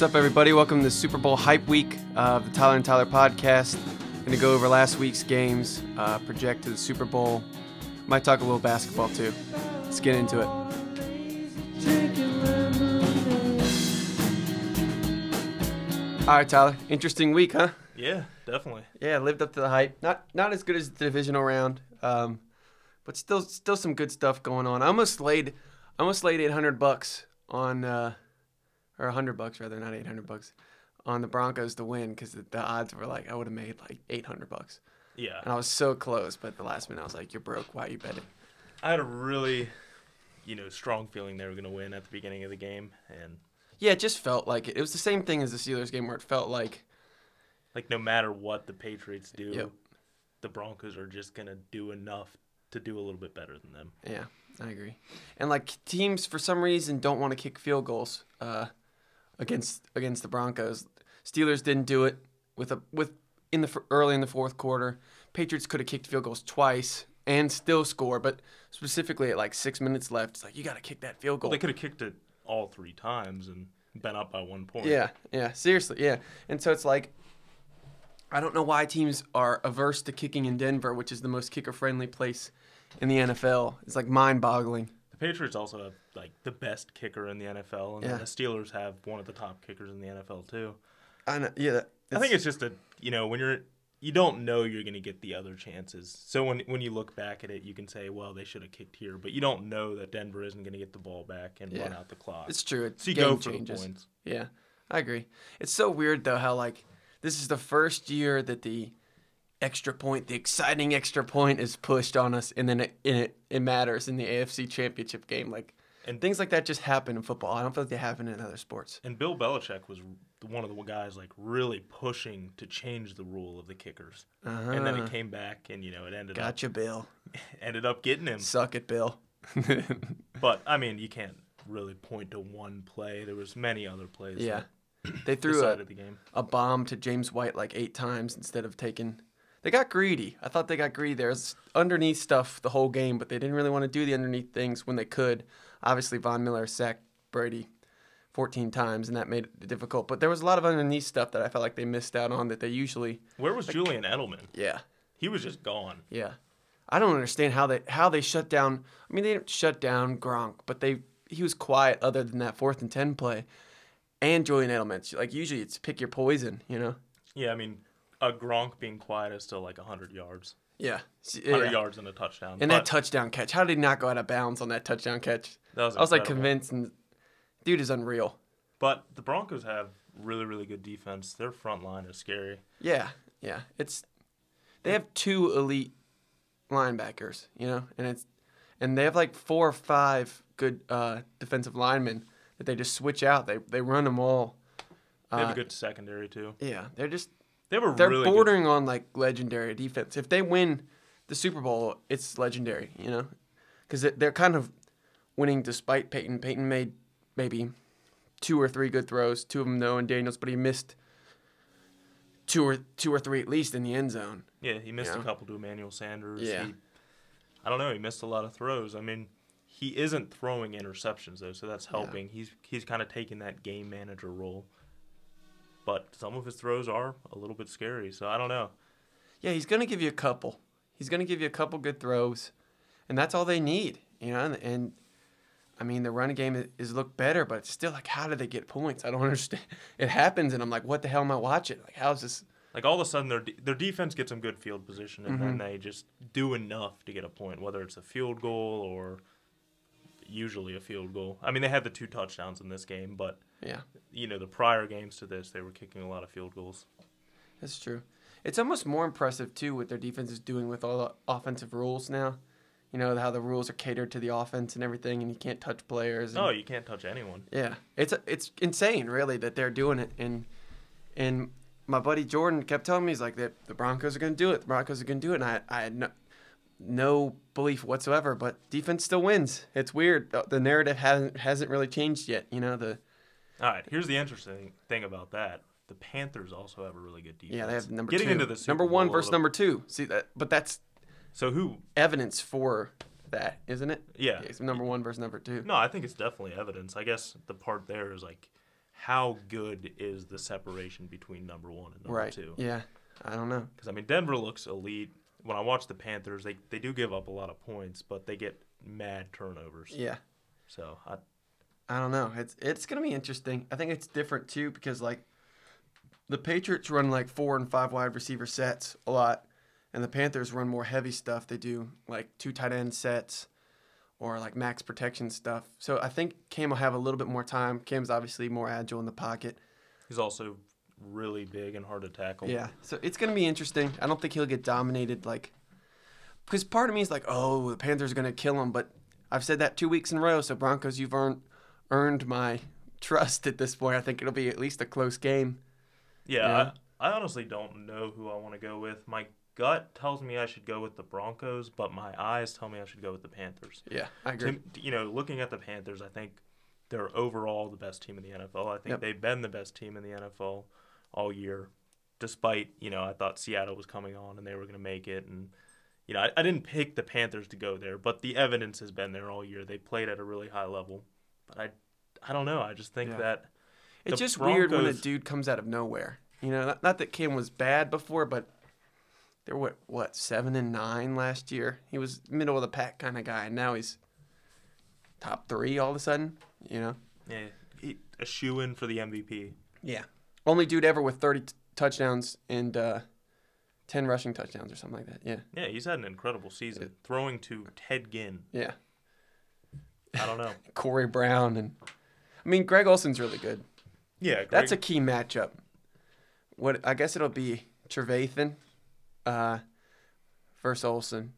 What's up, everybody? Welcome to the Super Bowl Hype Week of the Tyler and Tyler podcast. Going to go over last week's games, uh, project to the Super Bowl. Might talk a little basketball too. Let's get into it. All right, Tyler. Interesting week, huh? Yeah, definitely. Yeah, lived up to the hype. Not not as good as the divisional round, um, but still still some good stuff going on. I almost laid I almost laid eight hundred bucks on uh, or hundred bucks rather, not eight hundred bucks on the Broncos to win because the, the odds were like I would have made like eight hundred bucks, Yeah. and I was so close. But the last minute, I was like, "You're broke. Why you betting?" I had a really, you know, strong feeling they were going to win at the beginning of the game. And, Yeah, it just felt like it. It was the same thing as the Steelers game where it felt like like, no matter what the Patriots do, Yep. the Broncos are just going to do enough to do a little bit better than them. Yeah, I agree. And like teams for some reason don't want to kick field goals uh, against against the Broncos. Steelers didn't do it with a with in the early in the fourth quarter. Patriots could have kicked field goals twice and still score, but specifically at like six minutes left, it's like you got to kick that field goal. Well, they could have kicked it all three times and been up by one point. Yeah, yeah, seriously, yeah. And so it's like, I don't know why teams are averse to kicking in Denver, which is the most kicker-friendly place in the NFL. It's like mind-boggling. The Patriots also have, like, the best kicker in the NFL. And Yeah. the Steelers have one of the top kickers in the NFL, too. I know, yeah. I think it's just a, you know, when you're, you don't know you're going to get the other chances. So when when you look back at it, you can say, well, they should have kicked here, but you don't know that Denver isn't going to get the ball back and run out the clock. It's true. It's so you game go for changes. the points. Yeah, I agree. It's so weird though how like this is the first year that the extra point, the exciting extra point, is pushed on us, and then it it, it matters in the AFC Championship game. Like And things like that just happen in football. I don't feel like they happen in other sports. and Bill Belichick was one of the guys like really pushing to change the rule of the kickers, and then Uh-huh. it came back, and you know it ended Gotcha, Bill. ended up getting him. Suck it, Bill. But I mean, you can't really point to one play. There was many other plays. yeah, they threw a, the game. a bomb to James White like eight times instead of taking. They got greedy. I thought they got greedy. There's underneath stuff the whole game, but they didn't really want to do the underneath things when they could. Obviously, Von Miller sacked Brady 14 times, and that made it difficult. But there was a lot of underneath stuff that I felt like they missed out on that they usually. Where was Julian Edelman? Yeah, He was just gone. yeah. I don't understand how they how they shut down. I mean, they didn't shut down Gronk, but they he was quiet other than that fourth and ten play, and Julian Edelman. Like usually, it's pick your poison, you know. Yeah, I mean, a Gronk being quiet is still like 100 yards. Yeah, 100 yeah. yards and a touchdown. And But that touchdown catch. How did he not go out of bounds on that touchdown catch? that was I was like convinced, and dude is unreal. But the Broncos have really, really good defense. Their front line is scary. Yeah, yeah. It's they have two elite linebackers, you know, and it's and they have like four or five good uh, defensive linemen that they just switch out. They they run them all. They have Uh, a good secondary too. Yeah, they're just They a they're really good, bordering on like legendary defense. If they win the Super Bowl, it's legendary, you know, because they're kind of winning despite Peyton. Peyton made maybe two or three good throws, two of them no, and Daniels, but he missed two or two or three at least in the end zone. Yeah, he missed Yeah. a couple to Emmanuel Sanders. Yeah. He, I don't know. He missed a lot of throws. I mean, he isn't throwing interceptions though, so that's helping. He's he's kind of taking that game manager role. But some of his throws are a little bit scary, so I don't know. Yeah, he's gonna give you a couple. He's gonna give you a couple good throws, and that's all they need, you know. And, and I mean, the running game is, is look better, but it's still like, how do they get points? I don't understand. It happens, and I'm like, what the hell am I watching? Like, how's this? Like all of a sudden, their de- their defense gets some good field position, and then Mhm. they just do enough to get a point, whether it's a field goal or usually a field goal. I mean, they had the two touchdowns in this game, but Yeah, you know the prior games to this, they were kicking a lot of field goals. that's true. It's almost more impressive too what their defense is doing with all the offensive rules now. You know how the rules are catered to the offense and everything, and you can't touch players. And, No, you can't touch anyone. Yeah, it's it's insane, really, that they're doing it. And and my buddy Jordan kept telling me he's like that the Broncos are gonna do it. The Broncos are gonna do it. And I I had no no belief whatsoever. But defense still wins. It's weird. The, the narrative hasn't hasn't really changed yet. You know the All right, here's the interesting thing about that. The Panthers also have a really good defense. yeah they have number Getting two. into the Super number one Bowl, versus number two. See that, but that's So who? evidence for that, isn't it? Yeah. So number one versus number two. No, I think it's definitely evidence. I guess the part there is like how good is the separation between number one and number right. two? Yeah. I don't know. Because I mean, Denver looks elite. When I watch the Panthers, they they do give up a lot of points, but they get mad turnovers. Yeah. So I, I don't know. It's it's gonna be interesting. I think it's different too because like the Patriots run like four and five wide receiver sets a lot, and the Panthers run more heavy stuff. They do like two tight end sets or like max protection stuff. So I think Cam will have a little bit more time. Cam's obviously more agile in the pocket. he's also really big and hard to tackle. Yeah. So it's gonna be interesting. I don't think he'll get dominated like because part of me is like, oh, the Panthers are gonna kill him, but I've said that two weeks in a row. So Broncos, you've earned earned my trust at this point. I think it'll be at least a close game. Yeah, Yeah. I, I honestly don't know who I want to go with. My gut tells me I should go with the Broncos, but my eyes tell me I should go with the Panthers. Yeah, I agree. To, you know, looking at the Panthers, I think they're overall the best team in the NFL. I think Yep. they've been the best team in the NFL all year, despite you know I thought Seattle was coming on and they were going to make it, and you know I, I didn't pick the Panthers to go there, but the evidence has been there all year. They played at a really high level, but I I don't know. I just think Yeah. that It's just weird when a dude comes out of nowhere. You know, not, not that Cam was bad before, but they were what, what seven and nine last year. He was middle of the pack kind of guy, and now he's top three all of a sudden. You know, yeah, he, a shoe in for the MVP. yeah, only dude ever with thirty t- touchdowns and uh, ten rushing touchdowns or something like that. Yeah, Yeah, he's had an incredible season, throwing to Ted Ginn. yeah. I don't know. Corey Brown and I mean Greg Olsen's really good. Yeah, Greg, That's a key matchup. What I guess it'll be Trevathan, uh, versus Olsen.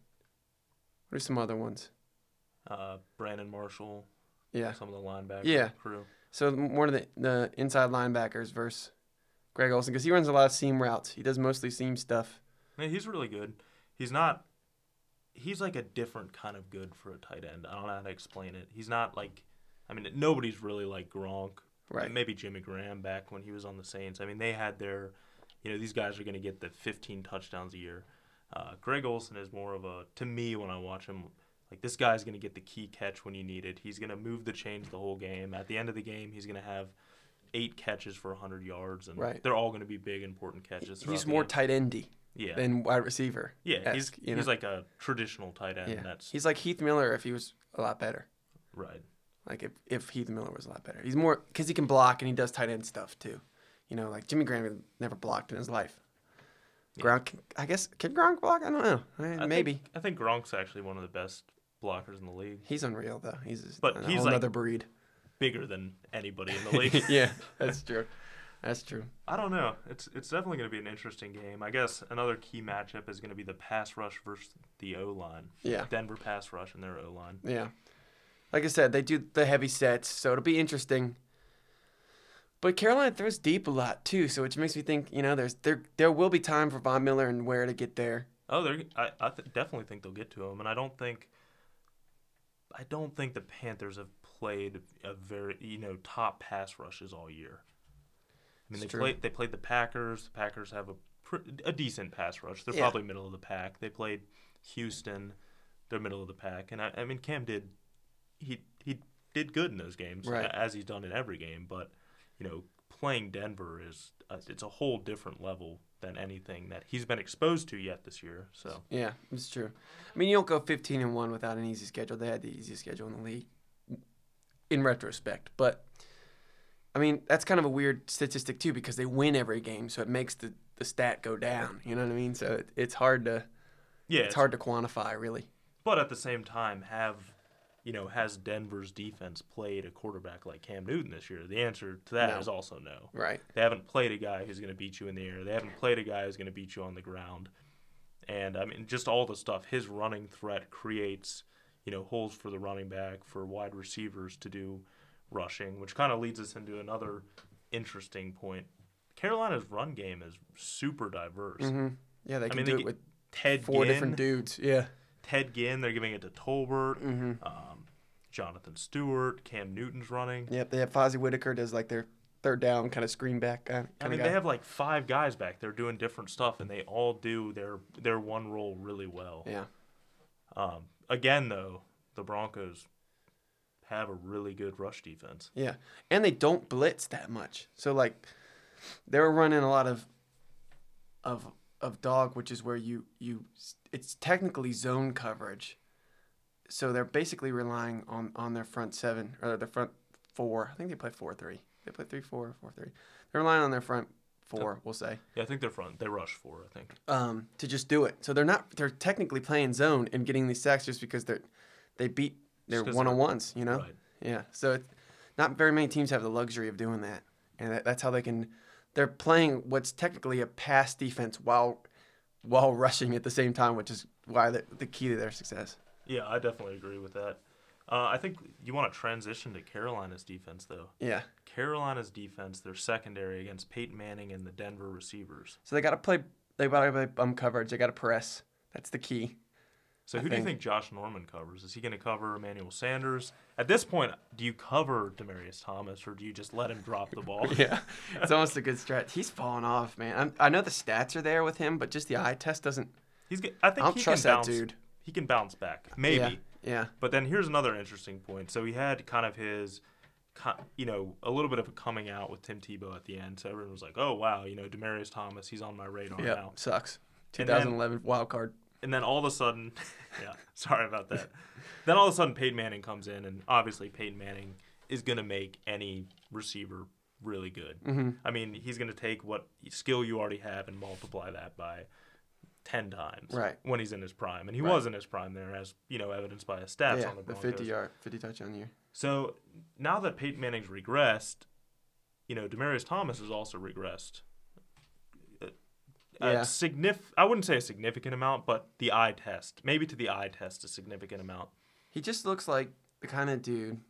What are some other ones? uh, Brandon Marshall, Yeah. some of the linebackers. Yeah. crew. So one of the the inside linebackers versus Greg Olsen because he runs a lot of seam routes. He does mostly seam stuff. Yeah, he's really good. He's not. He's like a different kind of good for a tight end. I don't know how to explain it. He's not like. I mean, nobody's really like Gronk. Right. Maybe Jimmy Graham back when he was on the Saints. I mean, they had their. You know, these guys are going to get the 15 touchdowns a year. Uh, Greg Olsen is more of a. To me, when I watch him, like this guy's going to get the key catch when you need it. He's going to move the chains the whole game. At the end of the game, he's going to have eight catches for 100 yards, and Right. they're all going to be big, important catches. He's more tight endy yeah. than wide receiver. Yeah, he's you he's like a traditional tight end. Yeah. That's He's like Heath Miller if he was a lot better. right. Like if, if Heath Miller was a lot better. He's more because he can block and he does tight end stuff too. You know, like Jimmy Graham never blocked in his life. Yeah. Gronk, I guess, can Gronk block? I don't know. I Maybe. Think, I think Gronk's actually one of the best blockers in the league. He's unreal though. He's But he's whole like- breed. Bigger than anybody in the league. yeah, that's true. That's true. I don't know. It's it's definitely going to be an interesting game. I guess another key matchup is going to be the pass rush versus the O line. Yeah, Denver pass rush and their O line. yeah. Like I said, they do the heavy sets, so it'll be interesting. But Carolina throws deep a lot too, so which makes me think, you know, there's there there will be time for Von Miller and where to get there. Oh, they're I, I th- definitely think they'll get to him, and I don't think I don't think the Panthers have played a very you know top pass rushes all year. I mean, It's they true. played they played the Packers. The Packers have a pr- a decent pass rush. They're Yeah. probably middle of the pack. They played Houston. They're middle of the pack, and I, I mean Cam did he he did good in those games Right. as he's done in every game, but you know playing Denver is a, it's a whole different level than anything that he's been exposed to yet this year. So Yeah, it's true. I mean, you don't go 15 and 1 without an easy schedule. They had the easiest schedule in the league in retrospect. But I mean, that's kind of a weird statistic too because they win every game, so it makes the, the stat go down. You know what I mean? So it, it's hard to yeah, it's hard to quantify really. But at the same time, have you know has Denver's defense played a quarterback like Cam Newton this year? The answer to that is No. also no. Right. They haven't played a guy who's going to beat you in the air. They haven't played a guy who's going to beat you on the ground. And I mean, just all the stuff his running threat creates, you know, holes for the running back, for wide receivers to do rushing, which kind of leads us into another interesting point. Carolina's run game is super diverse. hmm Yeah, they can mean, do it with Ted four Ginn, different dudes. Yeah. Ted Ginn, they're giving it to Tolbert. hmm Um, Jonathan Stewart, Cam Newton's running. Yep. They have Fozzy Whittaker does like their third down kind of screen back kind, I mean, guy. they have like five guys back there doing different stuff, and they all do their their one role really well. yeah. Um, again, though, the Broncos have a really good rush defense. Yeah, and they don't blitz that much. So like, they were running a lot of of of dog, which is where you you it's technically zone coverage. So they're basically relying on on their front seven or their front four. I think they play four three. They play three four four three. They're relying on their front four, we'll say. Yeah, I think they're front. They rush four, I think. Um, to just do it. So they're not. They're technically playing zone and getting these sacks just because they're they beat 'cause one on ones. You know. Right. Yeah. So it's, not very many teams have the luxury of doing that, and that, that's how they can. They're playing what's technically a pass defense while while rushing at the same time, which is why the, the key to their success. Yeah, I definitely agree with that. Uh, I think you want to transition to Carolina's defense, though. Yeah. Carolina's defense, their secondary against Peyton Manning and the Denver receivers. So they got to play. They got to play bump coverage. They got to press. That's the key. So who do you think- think Josh Norman covers? Is he going to cover Emmanuel Sanders? At this point, do you cover Demaryius Thomas or do you just let him drop the ball? Yeah, it's almost a good stretch. He's falling off, man. I'm, I know the stats are there with him, but just the eye test doesn't. He's. I think I he trust can that bounce. dude. He can bounce back, maybe. Yeah. Yeah. But then here's another interesting point. So he had kind of his, you know, a little bit of a coming out with Tim Tebow at the end. So everyone was like, "Oh wow, you know, Demaryius Thomas, he's on my radar Yeah. now." Sucks. And then- 2011 wild card. And then all of a sudden, yeah, sorry about that. then all of a sudden, Peyton Manning comes in, and obviously Peyton Manning is going to make any receiver really good. Mm-hmm. I mean, he's going to take what skill you already have and multiply that by ten times. Right. When he's in his prime, and he Right. was in his prime there, as you know, evidenced by his stats yeah, on the the 50 yard, 50 touchdown year. So now that Peyton Manning's regressed, you know, Demaryius Thomas has also regressed. A Yeah. signif- I wouldn't say a significant amount, but the eye test, maybe to the eye test, a significant amount. He just looks like the kind of dude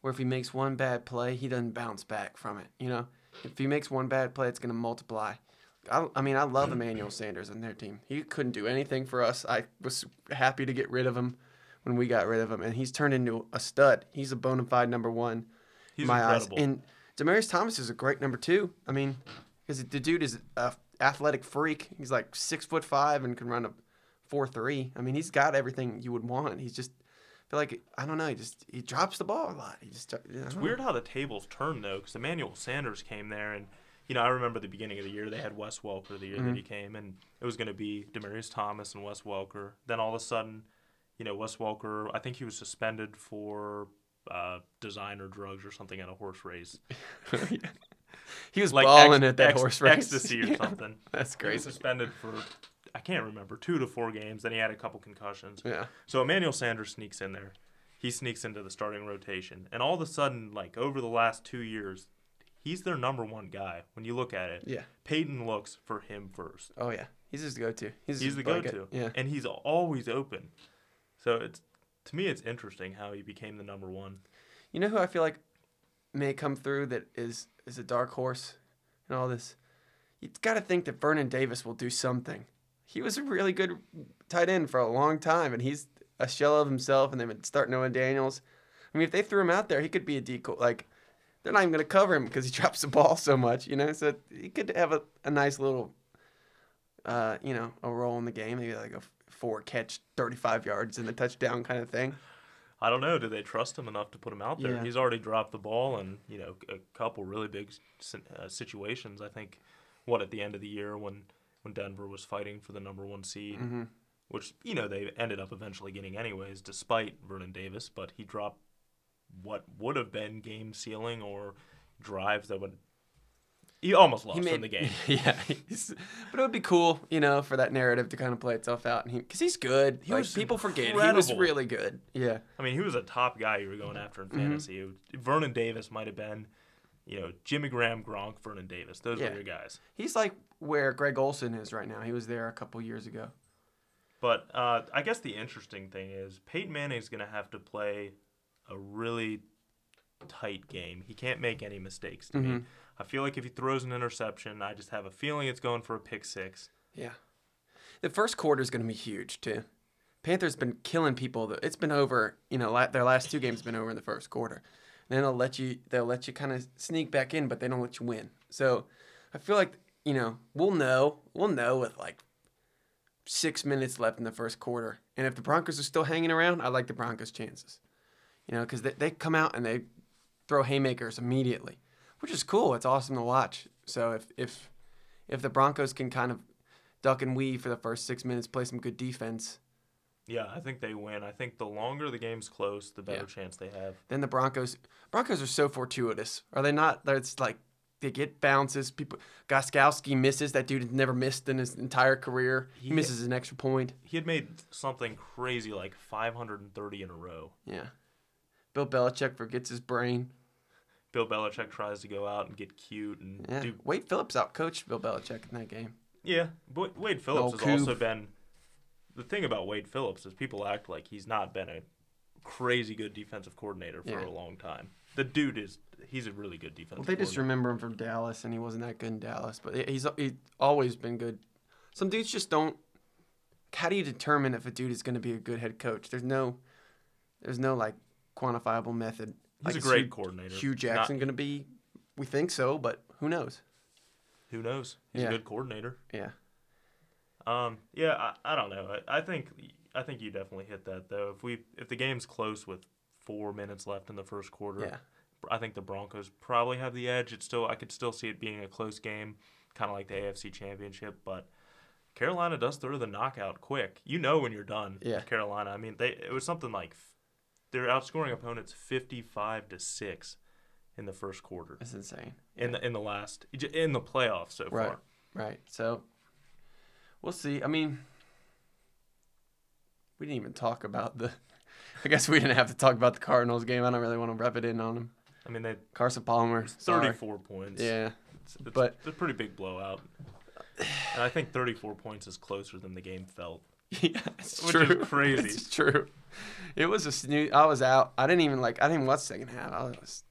where if he makes one bad play, he doesn't bounce back from it. You know, if he makes one bad play, it's going to multiply. I, I mean, I love Emmanuel Sanders and their team. He couldn't do anything for us. I was happy to get rid of him when we got rid of him, and he's turned into a stud. He's a bona fide number one He's my incredible. eyes. And Demaryius Thomas is a great number two. I mean, because the dude is a athletic freak. He's like six foot five and can run a four three. I mean, he's got everything you would want. He's just I feel like I don't know. He just he drops the ball a lot. He just It's weird how the tables turn though, because Emmanuel Sanders came there, and you know I remember the beginning of the year they had Wes Welker the year Mm-hmm. that he came, and it was going to be Demaryius Thomas and Wes Welker. Then all of a sudden, you know Wes Welker, I think he was suspended for uh, designer drugs or something at a horse race, he was like balling ex- at that ex- horse race. ecstasy or Yeah, something. That's He was crazy. suspended for I can't remember two to four games. Then he had a couple concussions. Yeah. So Emmanuel Sanders sneaks in there. He sneaks into the starting rotation. And all of a sudden, like over the last two years, he's their number one guy. When you look at it, Yeah. Peyton looks for him first. Oh yeah. He's his go-to. He's, He's the blanket. go-to. Yeah. And he's always open. So it's to me, it's interesting how he became the number one. You know who I feel like may come through that is is a dark horse and all this. you've got to think that Vernon Davis will do something. He was a really good tight end for a long time, and he's a shell of himself. And they've been starting Daniels. I mean, if they threw him out there, he could be a decoy. Like they're not even going to cover him because he drops the ball so much, you know. So he could have a, a nice little, uh, you know, a role in the game, maybe like a four catch, thirty five yards and a touchdown kind of thing. I don't know. Do they trust him enough to put him out there? Yeah. He's already dropped the ball, and you know, a couple really big uh, situations. I think, what at the end of the year when when Denver was fighting for the number one seed, hmm which you know they ended up eventually getting anyways, despite Vernon Davis. But he dropped what would have been game sealing or drives that would. He almost lost in the game. Yeah, but it would be cool, you know, for that narrative to kind of play itself out. And he, because he's good, He like was people forget, he was really good. Yeah, I mean, he was a top guy you were going after in Mm-hmm. fantasy. Was- Vernon Davis might have been, you know, Jimmy Graham, Gronk, Vernon Davis. Those Yeah. were your guys. he's like where Greg Olsen is right now. He was there a couple years ago. But uh, I guess the interesting thing is Peyton Manning's going to have to play a really tight game. He can't make any mistakes to me. I feel like if he throws an interception, I just have a feeling it's going for a pick six. Yeah, the first quarter is going to be huge too. Panthers been killing people. It's been over. You know, their last two games been over in the first quarter. And then they'll let you. They'll let you kind of sneak back in, but they don't let you win. So I feel like you know we'll know. We'll know with like six minutes left in the first quarter. And if the Broncos are still hanging around, I like the Broncos' chances. You know, because they, they come out and they throw haymakers immediately, which is cool. It's awesome to watch. So if if if the Broncos can kind of duck and weave for the first six minutes, play some good defense, Yeah, I think they win. I think the longer the game's close, the better Yeah. chance they have. then the Broncos Broncos are so fortuitous. Are they not? It's like they get bounces. People Gostkowski misses. That dude has never missed in his entire career. He He- misses an extra point. He had made something crazy like 530 in a row. Yeah. Bill Belichick forgets his brain. Bill Belichick tries to go out and get cute and Yeah. do Wade Phillips outcoached Bill Belichick in that game. Yeah, but Wade Phillips has also been. The thing about Wade Phillips is people act like he's not been a crazy good defensive coordinator for Yeah. a long time. The dude is he's a really good defensive. Well, they just remember him from Dallas, and he wasn't that good in Dallas. But he's he's always been good. Some dudes just don't. How do you determine if a dude is going to be a good head coach? There's no, there's no like quantifiable method. He's a great Hugh, coordinator. Hue Jackson going to be? We think so, but who knows? who knows? He's Yeah. a good coordinator. Yeah. Um, yeah, I, I don't know. I, I think I think you definitely hit that though. If we if the game's close with four minutes left in the first quarter, Yeah. I think the Broncos probably have the edge. It's still I could still see it being a close game, kind of like the AFC Championship, but Carolina does throw the knockout quick. You know when you're done. Yeah. Carolina. I mean, they it was something like they're outscoring opponents 55 to 6 in the first quarter. That's insane. In the in the last in the playoffs so Right. far. Right. So we'll see. I mean, we didn't even talk about the. I guess we didn't have to talk about the Cardinals game. I don't really want to rub it in on them. I mean, they Carson Palmer. sorry. 34 points. Yeah. It's, it's, But- it's a pretty big blowout. And I think 34 points is closer than the game felt. Yeah, it's Which true. is crazy. It's true. It was a snooze. I was out. I didn't even like. I didn't watch second half. I was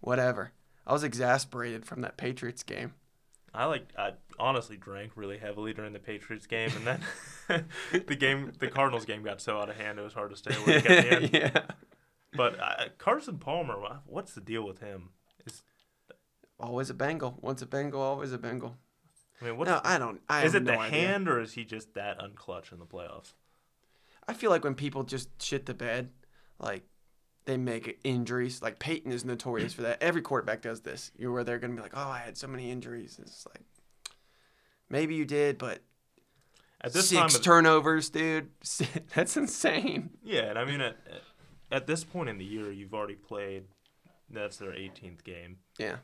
whatever. I was exasperated from that Patriots game. I like I honestly drank really heavily during the Patriots game, and then the game, the Cardinals game, got so out of hand it was hard to stay awake at the end. yeah. But uh, Carson Palmer, what's the deal with him? Is Always a Bengal. Once a Bengal, always a Bengal. I mean, what's no, I don't. I is it no the idea. hand or is he just that unclutch in the playoffs? I feel like when people just shit the bed, like they make injuries. Like Peyton is notorious for that. Every quarterback does this. You're where they're gonna be like, "Oh, I had so many injuries." It's like maybe you did, but At this six time, of, turnovers, dude. That's insane. yeah, and I mean at at this point in the year, you've already played. That's their 18th game. Yeah.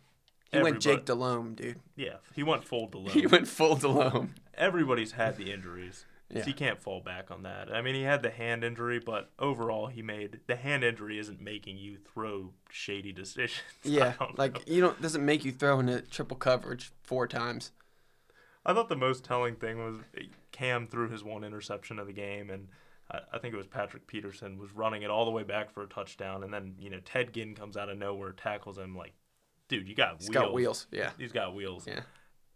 He went Jake Delhomme, dude. Yeah, he went full Delhomme. He went full Delhomme. everybody's had the injuries. Yeah. he can't fall back on that. I mean, he had the hand injury, but overall, he made the hand injury isn't making you throw shady decisions. Yeah, like know. you don't doesn't make you throw into triple coverage four times. I thought the most telling thing was Cam threw his one interception of the game, and I think it was Patrick Peterson was running it all the way back for a touchdown, and then you know Ted Ginn comes out of nowhere, tackles him like, dude, you got He's wheels. got wheels. Yeah. He's got wheels. Yeah.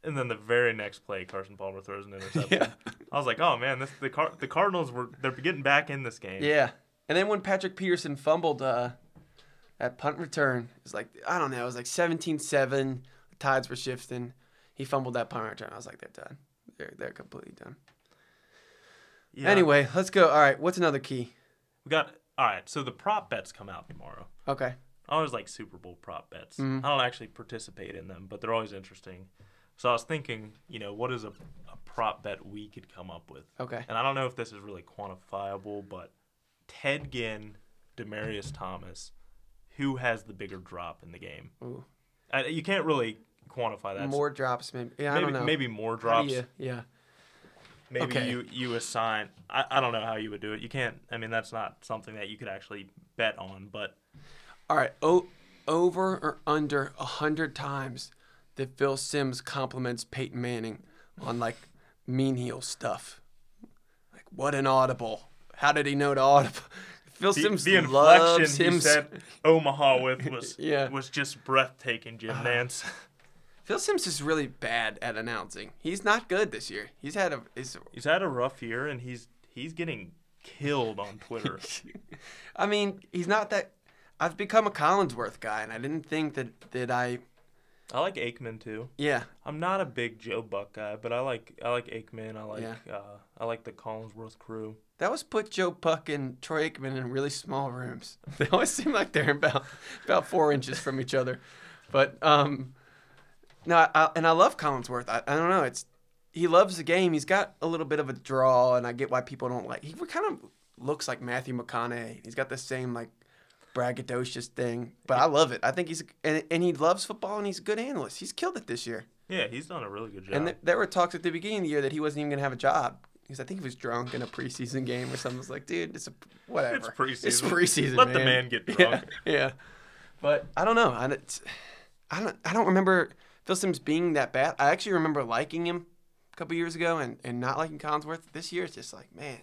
And then the very next play, Carson Palmer throws an interception. Yeah. I was like, oh man, this the Car- the Cardinals were they're getting back in this game. Yeah. And then when Patrick Peterson fumbled uh, that punt return, it was like, I don't know, it was like 17 7. The tides were shifting. He fumbled that punt return. I was like, they're done. They're, they're completely done. Yeah. Anyway, let's go. All right. What's another key? We got all right. So the prop bets come out tomorrow. Okay. I always like Super Bowl prop bets. Mhm. I don't actually participate in them, but they're always interesting. So I was thinking, you know, what is a, a prop bet we could come up with? Okay. And I don't know if this is really quantifiable, but Ted Ginn, Demaryius Thomas, who has the bigger drop in the game? Ooh. Uh, you can't really quantify that. More drops, maybe. Yeah, I don't know. maybe more drops. you- yeah. Maybe Okay. you you assign. I, I don't know how you would do it. You can't. I mean, that's not something that you could actually bet on. But All right. O- over or under a hundred times that Phil Simms compliments Peyton Manning on like mean heel stuff. Like what an audible. How did he know to audible? Phil the, Simms the inflection he said Omaha with was Yeah. was just breathtaking, Jim uh, Nantz. Phil Simms is really bad at announcing. He's not good this year. He's had a. He's, he's had a rough year, and he's he's getting killed on Twitter. I mean, he's not that. I've become a Collinsworth guy, and I didn't think that that I I like Aikman too. Yeah, I'm not a big Joe Buck guy, but I like I like Aikman. I like Yeah. uh, I like the Collinsworth crew. that was put Joe Buck and Troy Aikman in really small rooms. They always seem like they're about about four inches from each other. But um, no, I, I, and I love Collinsworth. I, I don't know. It's he loves the game. He's got a little bit of a draw, and I get why people don't like. He kind of looks like Matthew McConaughey. He's got the same like braggadocious thing, but I love it. I think he's and, and he loves football, and he's a good analyst. He's killed it this year. Yeah, he's done a really good job. And th- there were talks at the beginning of the year that he wasn't even gonna have a job because I think he was drunk in a preseason game or something. It's like, dude, it's a whatever. It's preseason. It's preseason. Let the man. man get drunk. Yeah, But I don't know. I, it's, I don't. I don't remember Phil Simms being that bad. I actually remember liking him a couple years ago and, and not liking Collinsworth. This year, it's just like, man.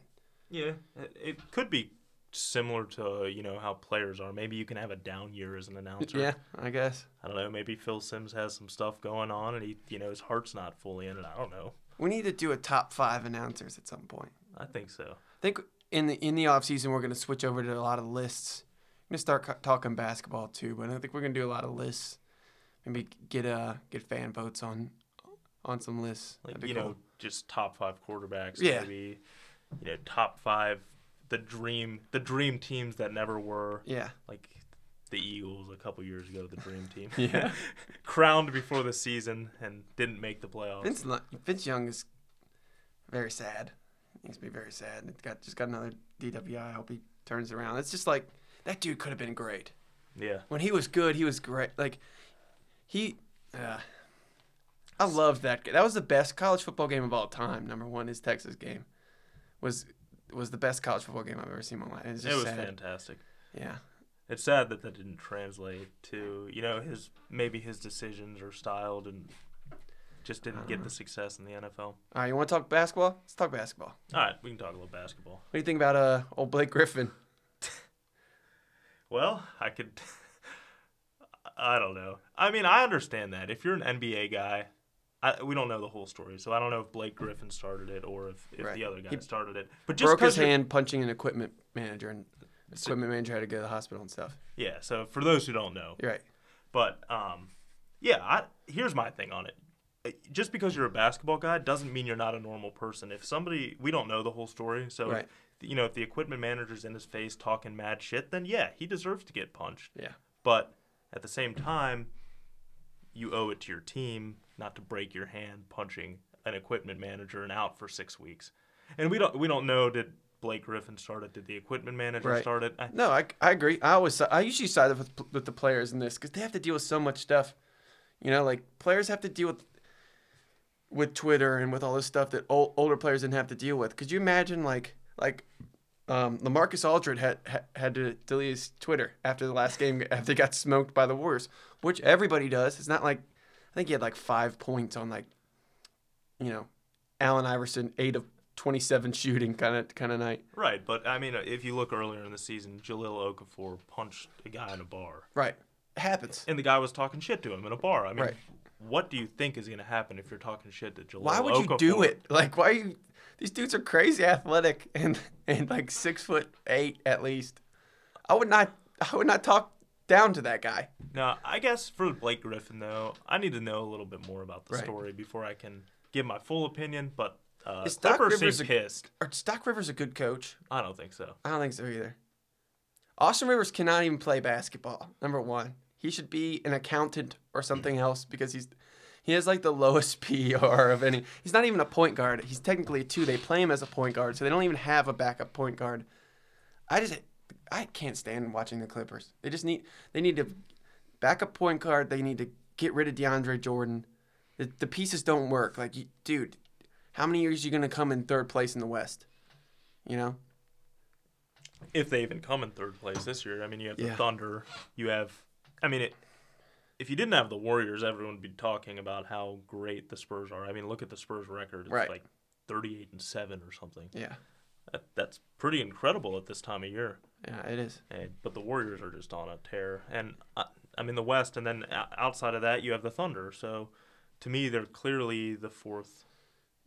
Yeah, it, it could be similar to you know how players are. Maybe you can have a down year as an announcer. Yeah, I guess I don't know. Maybe Phil Simms has some stuff going on, and he you know his heart's not fully in it. I don't know. we need to do a top five announcers at some point. I think so. I think in the in the off season we're gonna switch over to a lot of lists. I'm gonna start co- talking basketball too, but I think we're gonna do a lot of lists. Maybe get uh get fan votes on on some lists. Like you cool. know, just top five quarterbacks. Yeah. Maybe you know top five. The dream, the dream teams that never were yeah, like the Eagles a couple years ago. The dream team. Yeah. Crowned before the season and didn't make the playoffs. Vince Vince Young is very sad. He to be very sad. And got just got another DWI. I hope he turns around. It's just like that dude could have been great yeah. when he was good. He was great. Like he. Uh, I loved that. That was the best college football game of all time. Number one is Texas game. Was was the best college football game I've ever seen in my life. It's It was sad. fantastic. Yeah. It's sad that that didn't translate to you know his maybe his decisions or style didn't just didn't get the success in the NFL. All right, you want to talk basketball? Let's talk basketball. All right, we can talk a little basketball. What do you think about uh old Blake Griffin? Well, I could. I don't know. I mean, I understand that if you're an NBA guy, I, we don't know the whole story, so I don't know if Blake Griffin started it or if, if Right. the other guy He started it. But just Broke his hand punching an equipment manager, and equipment manager had to go to the hospital and stuff. Yeah. So for those who don't know, You're right. But um, yeah, I, here's my thing on it. Uh, Just because you're a basketball guy doesn't mean you're not a normal person. If somebody, we don't know the whole story, so Right. you know, if the equipment manager's in his face talking mad shit, then yeah, he deserves to get punched. Yeah. But at the same time, you owe it to your team not to break your hand punching an equipment manager and out for six weeks. And we don't we don't know did Blake Griffin start it? Did the equipment manager Right. start it? I, No, I, I agree. I always I usually side with with the players in this because they have to deal with so much stuff. You know, like players have to deal with with Twitter and with all this stuff that old, older players didn't have to deal with. Could you imagine like like um, Lamarcus Aldridge had, had to delete his Twitter after the last game after he got smoked by the Warriors, which everybody does. It's not like I think he had like five points on like you know Allen Iverson eight of twenty seven shooting kind of kind of night. Right, but I mean, if you look earlier in the season, Jahlil Okafor punched a guy in a bar, Right, it happens. and the guy was talking shit to him in a bar. I mean, Right. what do you think is going to happen if you're talking shit to Jahlil? Why would you do it? Like, why are you? These dudes are crazy athletic and and like six foot eight at least. I would not. I would not talk down to that guy. No, I guess for Blake Griffin though, I need to know a little bit more about the Right. story before I can give my full opinion. But uh, Is Doc Clippers Rivers seem a- pissed. Or Doc Rivers a good coach? I don't think so. I don't think so either. Austin Rivers cannot even play basketball. Number one, he should be an accountant or something else because he's he has like the lowest PER of any. He's not even a point guard. He's technically a two. They play him as a point guard, so they don't even have a backup point guard. I just I can't stand watching the Clippers. They just need they need to backup point guard. They need to get rid of DeAndre Jordan. The, the pieces don't work. Like, you, dude, how many years are you gonna come in third place in the West? You know. If they even come in third place this year, I mean, you have the Yeah. Thunder. You have, I mean, it, if you didn't have the Warriors, everyone would be talking about how great the Spurs are. I mean, look at the Spurs record. It's Right. like 38 and 7 or something. Yeah. That, that's pretty incredible at this time of year. Yeah, it is. And, but the Warriors are just on a tear. And uh, I, I'm in the West, and then outside of that, you have the Thunder. So to me, they're clearly the fourth.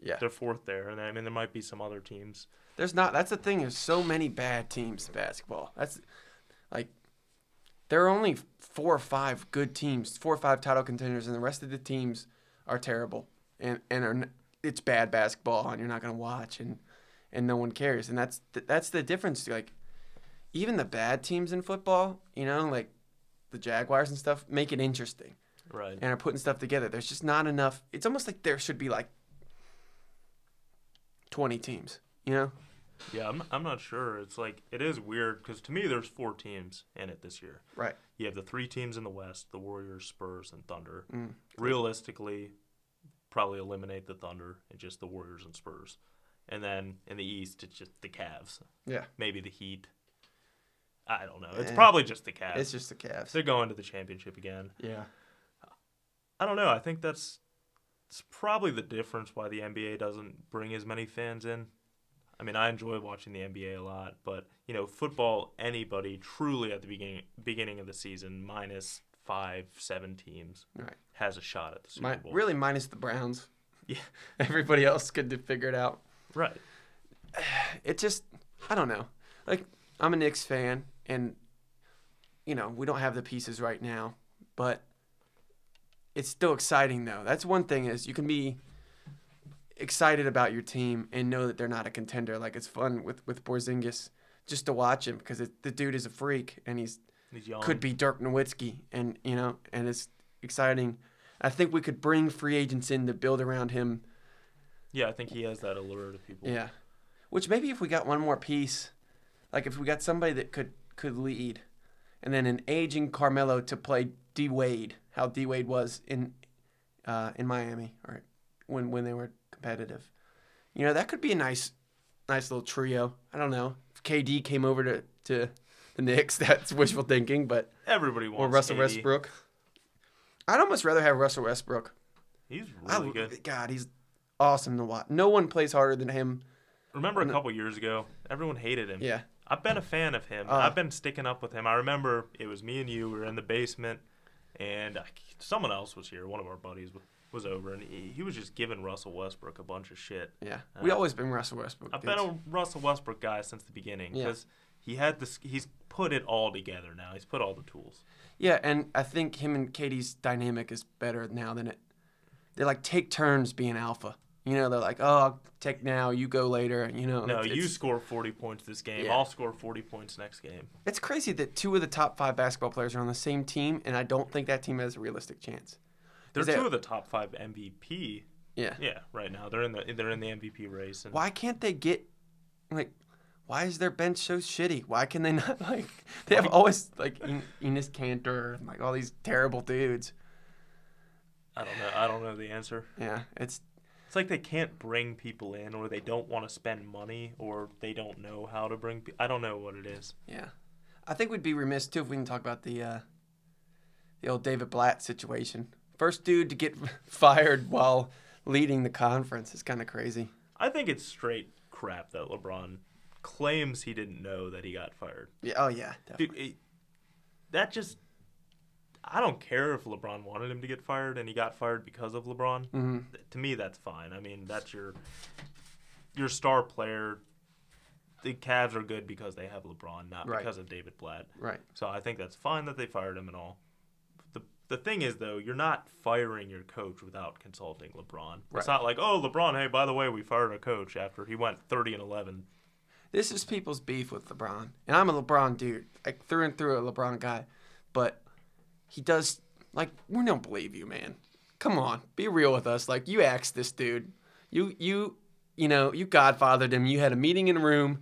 Yeah. They're fourth there. And I mean, there might be some other teams. There's not. That's the thing. There's so many bad teams in basketball. That's like there are only four or five good teams, four or five title contenders, and the rest of the teams are terrible and and are it's bad basketball, and you're not gonna watch, and and no one cares, and that's th- that's the difference. Like even the bad teams in football, you know, like the Jaguars and stuff, make it interesting Right. and are putting stuff together. There's just not enough. It's almost like there should be like 20 teams, you know? Yeah, I'm, I'm not sure. It's like it is weird because to me there's four teams in it this year. Right. You have the three teams in the West: the Warriors, Spurs, and Thunder. Mm. Realistically, probably eliminate the Thunder and just the Warriors and Spurs. And then in the East, it's just the Cavs, Yeah. maybe the Heat. I don't know. It's Eh, probably just the Cavs. It's just the Cavs. They're going to the championship again. Yeah. I don't know. I think that's it's probably the difference why the NBA doesn't bring as many fans in. I mean, I enjoy watching the NBA a lot, but you know, football. Anybody truly at the beginning beginning of the season, minus five, seven teams, Right. has a shot at the Super Mi- Bowl. really minus the Browns. Yeah. Everybody else could figure it out. Right. It just, I don't know. Like, I'm a Knicks fan, and, you know, we don't have the pieces right now, but it's still exciting, though. That's one thing is you can be excited about your team and know that they're not a contender. Like, it's fun with, with Porzingis just to watch him because the dude is a freak, and he's He's could be Dirk Nowitzki, and you know, and it's exciting. I think we could bring free agents in to build around him. Yeah, I think he has that allure to people. Yeah, which maybe if we got one more piece, like if we got somebody that could could lead, and then an aging Carmelo to play D Wade, how D Wade was in uh, in Miami, or when when they were competitive. You know, that could be a nice nice little trio. I don't know. If KD came over to to the Knicks, that's wishful thinking, but Everybody wants or Russell KD. Westbrook. I'd almost rather have Russell Westbrook. He's I- really good. God, he's awesome to watch. No one plays harder than him. Remember a couple years ago, everyone hated him. Yeah, I've been a fan of him. Uh. I've been sticking up with him. I remember it was me and you. We were in the basement, and I, someone else was here. One of our buddies was over, and he, he was just giving Russell Westbrook a bunch of shit. yeah. We Uh, always been Russell Westbrook. I've dudes. been a Russell Westbrook guy since the beginning Yeah. because he had this. He's put it all together now. He's put all the tools. yeah, and I think him and KD's dynamic is better now than it. They like take turns being alpha. You know, they're like, oh, I'll take now, you go later. You know, No, you score 40 points this game. Yeah. I'll score 40 points next game. it's crazy that two of the top five basketball players are on the same team, and I don't think that team has a realistic chance. They're two of the top five MVP. Yeah. Yeah, right now they're in the they're in the MVP race. And Why can't they get like? Why is their bench so shitty? Why can they not like? They have always like En- Enes Kanter and like all these terrible dudes. I don't know. I don't know the answer. Yeah, it's It's like they can't bring people in, or they don't want to spend money, or they don't know how to bring. Pe- I don't know what it is. yeah. I think we'd be remiss too if we didn't talk about the uh, the old David Blatt situation. First dude to get fired while leading the conference is kind of crazy. I think it's straight crap that LeBron claims he didn't know that he got fired. Yeah. Oh yeah. Definitely. Dude, it, that just. I don't care if LeBron wanted him to get fired and he got fired because of LeBron. hmm To me, that's fine. I mean, that's your your star player. The Cavs are good because they have LeBron, not Right. because of David Blatt. Right. So I think that's fine that they fired him and all. The thing is though, you're not firing your coach without consulting LeBron. Right. It's not like, oh LeBron, hey, by the way, we fired our coach after he went thirty and eleven. This is people's beef with LeBron, and I'm a LeBron dude, like through and through a LeBron guy, but he does like we don't believe you, man. Come on, be real with us. Like you asked this dude, you you you know you godfathered him. You had a meeting in a room,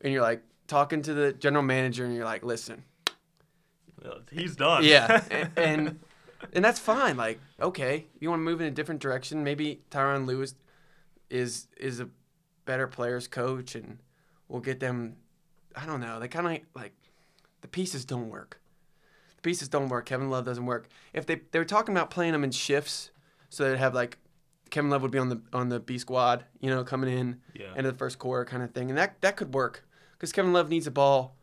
and you're like talking to the general manager, and you're like, listen, He's done. yeah, and, and and that's fine. Like, okay, you want to move in a different direction. Maybe Tyron Lewis is is a better players coach, and we'll get them. I don't know. They kind of like the pieces don't work. The pieces don't work. Kevin Love doesn't work. If they they were talking about playing them in shifts, so they'd have like Kevin Love would be on the on the B squad, you know, coming in yeah. end of the first quarter kind of thing, and that that could work because Kevin Love needs a ball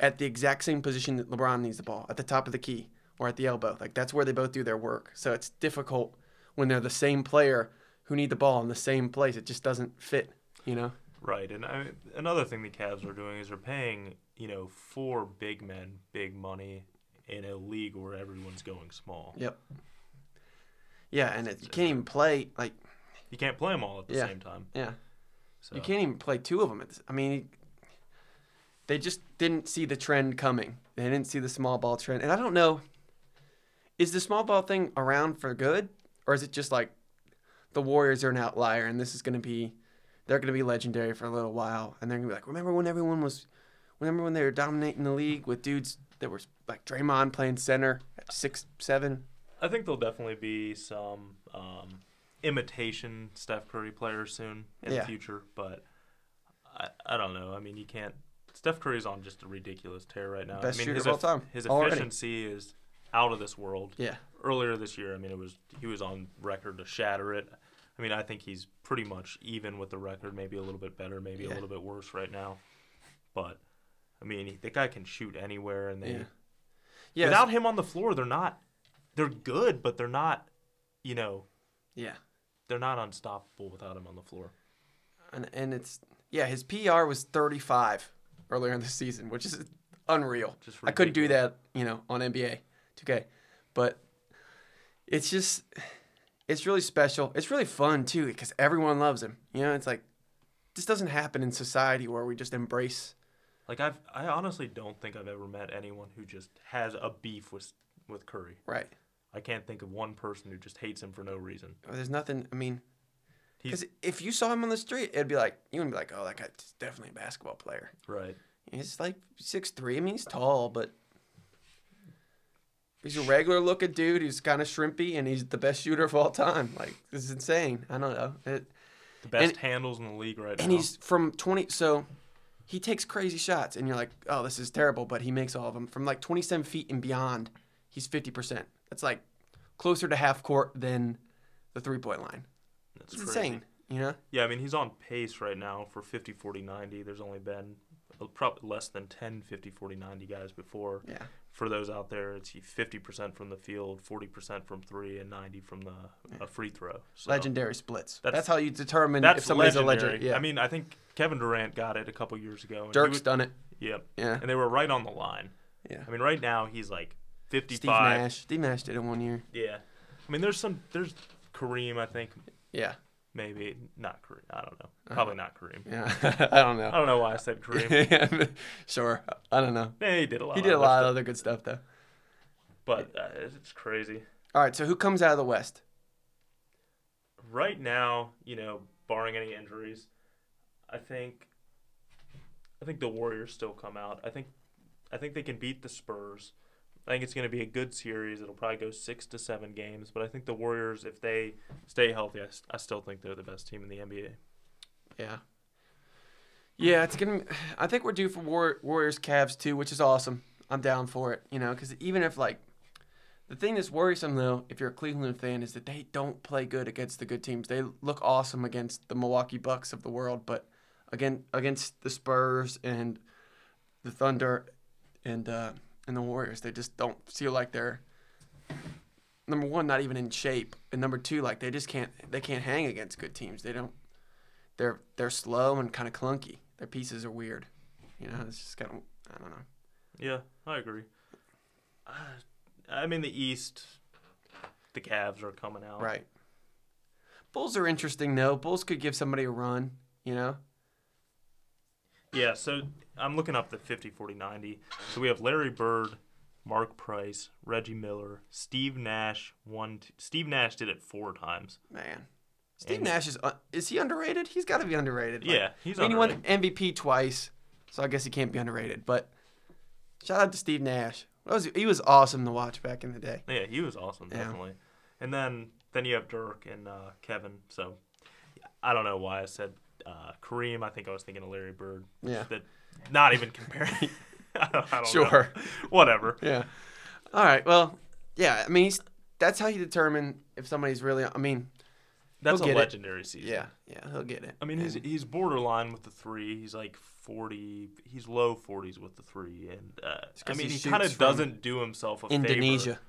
at the exact same position that LeBron needs the ball at the top of the key or at the elbow. Like that's where they both do their work. So it's difficult when they're the same player who need the ball in the same place. It just doesn't fit, you know. Right, and I, another thing the Cavs are doing is they're paying you know four big men big money, in a league where everyone's going small. Yep. Yeah, and it, you can't even play like You can't play them all at the Yeah. same time. yeah. So You can't even play two of them. At I mean, they just didn't see the trend coming. They didn't see the small ball trend, and I don't know. Is the small ball thing around for good, or is it just like the Warriors are an outlier, and this is going to be, they're going to be legendary for a little while, and they're going to be like, remember when everyone was, remember when they were dominating the league with dudes that were like Draymond playing center at six seven. I think there'll definitely be some um, imitation Steph Curry players soon in Yeah. the future, but I, I don't know. I mean, you can't. Steph Curry's on just a ridiculous tear right now. Best I mean, shooter his of all time, His already. efficiency is out of this world. Yeah, Earlier this year, I mean, it was he was on record to shatter it. I mean, I think he's pretty much even with the record, maybe a little bit better, maybe Yeah. a little bit worse right now. But I mean, he, the guy can shoot anywhere, and they yeah, yeah. without him on the floor, they're not. They're good, but they're not. You know, yeah. they're not unstoppable without him on the floor. and and it's yeah, his PR was 35 earlier in the season, which is unreal. Just I couldn't do that, you know, on NBA 2K, but it's just it's really special. It's really fun too because everyone loves him. You know, it's like this doesn't happen in society where we just embrace. Like I've, I honestly don't think I've ever met anyone who just has a beef with with Curry. Right. I can't think of one person who just hates him for no reason. There's nothing. I mean, because if you saw him on the street, it'd be like you would be like, oh, that guy's definitely a basketball player. right. He's like six three. I mean, he's tall, but he's a regular looking dude. He's kind of shrimpy, and he's the best shooter of all time. Like this is insane. I don't know. It, The best And- handles in the league right and now. And he's from twenty. So he takes crazy shots, and you're like, oh, this is terrible. But he makes all of them from like twenty seven feet and beyond. He's fifty percent. That's like closer to half court than the three point line. It's crazy. insane. You know. Yeah, I mean he's on pace right now for 50 40 90. There's only been uh, probably less than 10 50 40 90 guys before. Yeah. For those out there, it's 50% from the field, 40% from 3 and 90 from the a free throw. So Legendary splits. That's, That's- how you determine That's if somebody's legendary. a legend. Yeah. I mean, I think Kevin Durant got it a couple years ago. and Dirk's was- done it. Yep. Yeah. And they were right on the line. Yeah. I mean, right now he's like 55. Steve Nash. Steve Nash did it one year. Yeah. I mean, there's some. There's Kareem. I think Yeah. maybe not Kareem. I don't know. Uh-huh. Probably not Kareem. Yeah. I don't know. I don't know why I said Kareem. sure. I don't know. yeah, he did a lot. He did a of lot of other good stuff though. but uh, it's crazy. All right. So who comes out of the West? Right now, you know, barring any injuries, I think. I think the Warriors still come out. I think, I think they can beat the Spurs. I think it's going to be a good series. It'll probably go six to seven games. But I think the Warriors, if they stay healthy, I still think they're the best team in the NBA. Yeah. Yeah, it's gonna. I think we're due for War, Warriors Cavs too, which is awesome. I'm down for it. You know, because even if like, the thing that's worrisome though, if you're a Cleveland fan, is that they don't play good against the good teams. They look awesome against the Milwaukee Bucks of the world, but again against the Spurs and the Thunder and uh, and the Warriors, they just don't feel like they're number one, not even in shape, and number two, like they just can't they can't hang against good teams. They don't. They're they're slow and kind of clunky. Their pieces are weird. You know, it's just kind of I don't know. Yeah, I agree. Uh, I mean, the East, the Cavs are coming out. Right. Bulls are interesting though. Bulls could give somebody a run. You know. Yeah, so I'm looking up the 50, 40, 90. So we have Larry Bird, Mark Price, Reggie Miller, Steve Nash. One, Steve Nash did it four times. Man. Steve And- Nash is uh, is he underrated? He's got to be underrated. Like, Yeah, he's I mean, he won. MVP twice, so I guess he can't be underrated. But shout out to Steve Nash. That was he was awesome to watch back in the day. Yeah, he was awesome, Yeah. definitely. And then then you have Dirk and uh, Kevin. So I don't know why I said uh, Kareem. I think I was thinking of Larry Bird. Yeah. That, not even comparing. I don't, I don't Sure. know. Whatever. Yeah. All right. Well, yeah. I mean, he's, that's how you determine if somebody's really. I mean, That's a get it. legendary season. yeah, yeah, he'll get it. I mean, he's he's borderline with the three. He's like forty. He's low forties with the three, and uh, I mean, he he, kind of doesn't do himself a favor. Indonesia.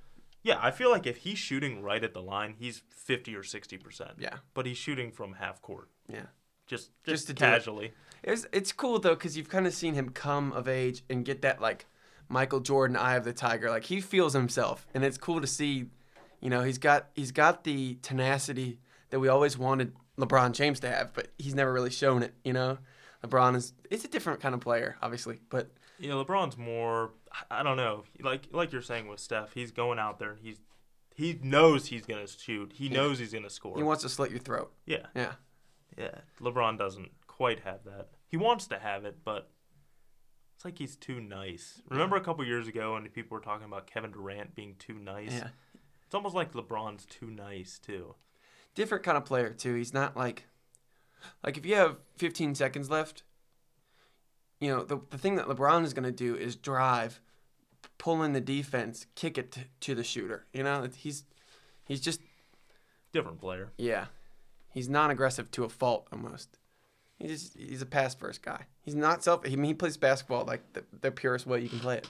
Yeah, I feel like if he's shooting right at the line, he's fifty or sixty percent. Yeah, but he's shooting from half court, yeah. Just Just just, to do it. casually. It's it's cool though because you've kind of seen him come of age and get that like Michael Jordan, Eye of the Tiger. Like he feels himself, and it's cool to see. You know, he's got he's got the tenacity that we always wanted LeBron James to have, but he's never really shown it. You know, LeBron is it's a different kind of player, obviously, but Yeah, LeBron's more. I don't know. Like like you're saying with Steph, he's going out there and he's he knows he's gonna shoot. He Yeah. knows he's gonna score. he wants to slit your throat. yeah, Yeah, yeah. LeBron doesn't quite have that. He wants to have it, but it's like he's too nice. Remember a couple years ago when people were talking about Kevin Durant being too nice? yeah. It's almost like LeBron's too nice too. different kind of player too. He's not like like if you have 15 seconds left, you know, the the thing that LeBron is going to do is drive, pull in the defense, kick it to, to the shooter. You know, he's he's just Different player. yeah. He's non-aggressive to a fault almost. He's just, he's a pass first guy. He's not self I mean he plays basketball like the, the purest way you can play it.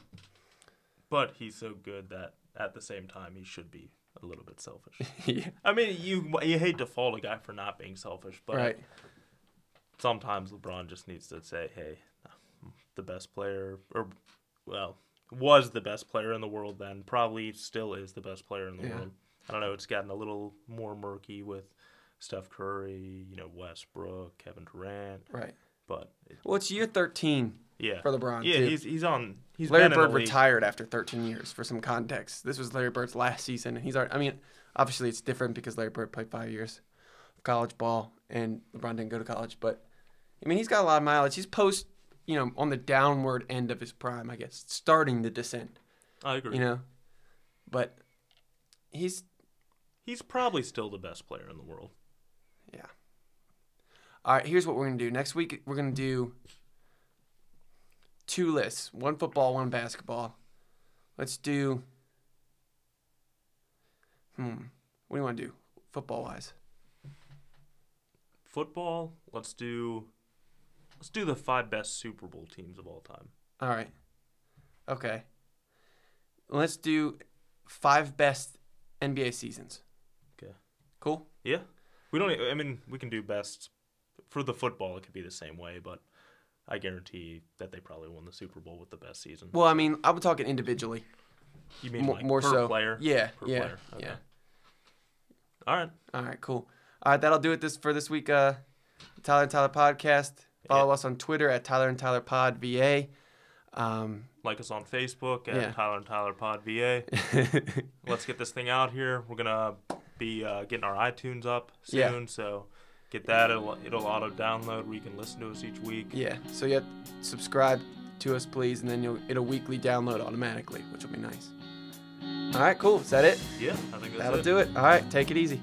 But he's so good that at the same time he should be a little bit selfish. yeah. I mean, you you hate to fault a guy for not being selfish, but right. sometimes LeBron just needs to say, "Hey, I'm the best player, or well, was the best player in the world then. Probably still is the best player in the Yeah. world. I don't know. It's gotten a little more murky with Steph Curry, you know, Westbrook, Kevin Durant, Right. but it, Well, it's year 13 yeah, for LeBron yeah, too. he's he's on. He's Larry Bird retired after 13 years. For some context, this was Larry Bird's last season, and he's already. I mean, obviously it's different because Larry Bird played five years of college ball, and LeBron didn't go to college. But I mean, he's got a lot of mileage. He's post, you know, on the downward end of his prime, I guess, starting the descent. I agree. You know, but he's He's probably still the best player in the world. All right. Here's what we're gonna do next week. We're gonna do two lists: one football, one basketball. Let's do. Hmm. What do you want to do, football wise? Football. Let's do. Let's do the five best Super Bowl teams of all time. All right. Okay. Let's do five best NBA seasons. Okay. Cool. Yeah. We don't. I mean, we can do best for the football. It could be the same way, but I guarantee that they probably won the Super Bowl with the best season. Well, I mean, I'm talking individually. You mean Mo- like more per so. player? Yeah. Per yeah. player. Okay. Yeah. All right. All right. Cool. All right. That'll do it this for this week. Uh, Tyler and Tyler podcast. Follow us on Twitter at Tyler and Tyler Pod VA. Um, Like us on Facebook at Yeah. Tyler and Tyler Pod VA. Let's get this thing out here. We're gonna be uh, getting our iTunes up soon, Yeah. so get that. It'll, it'll auto download where you can listen to us each week. yeah. So yeah, subscribe to us, please, and then you'll it'll weekly download automatically, which will be nice. All right. Cool. Is that it? Yeah, I think that's That'll it. do it. All right. Take it easy.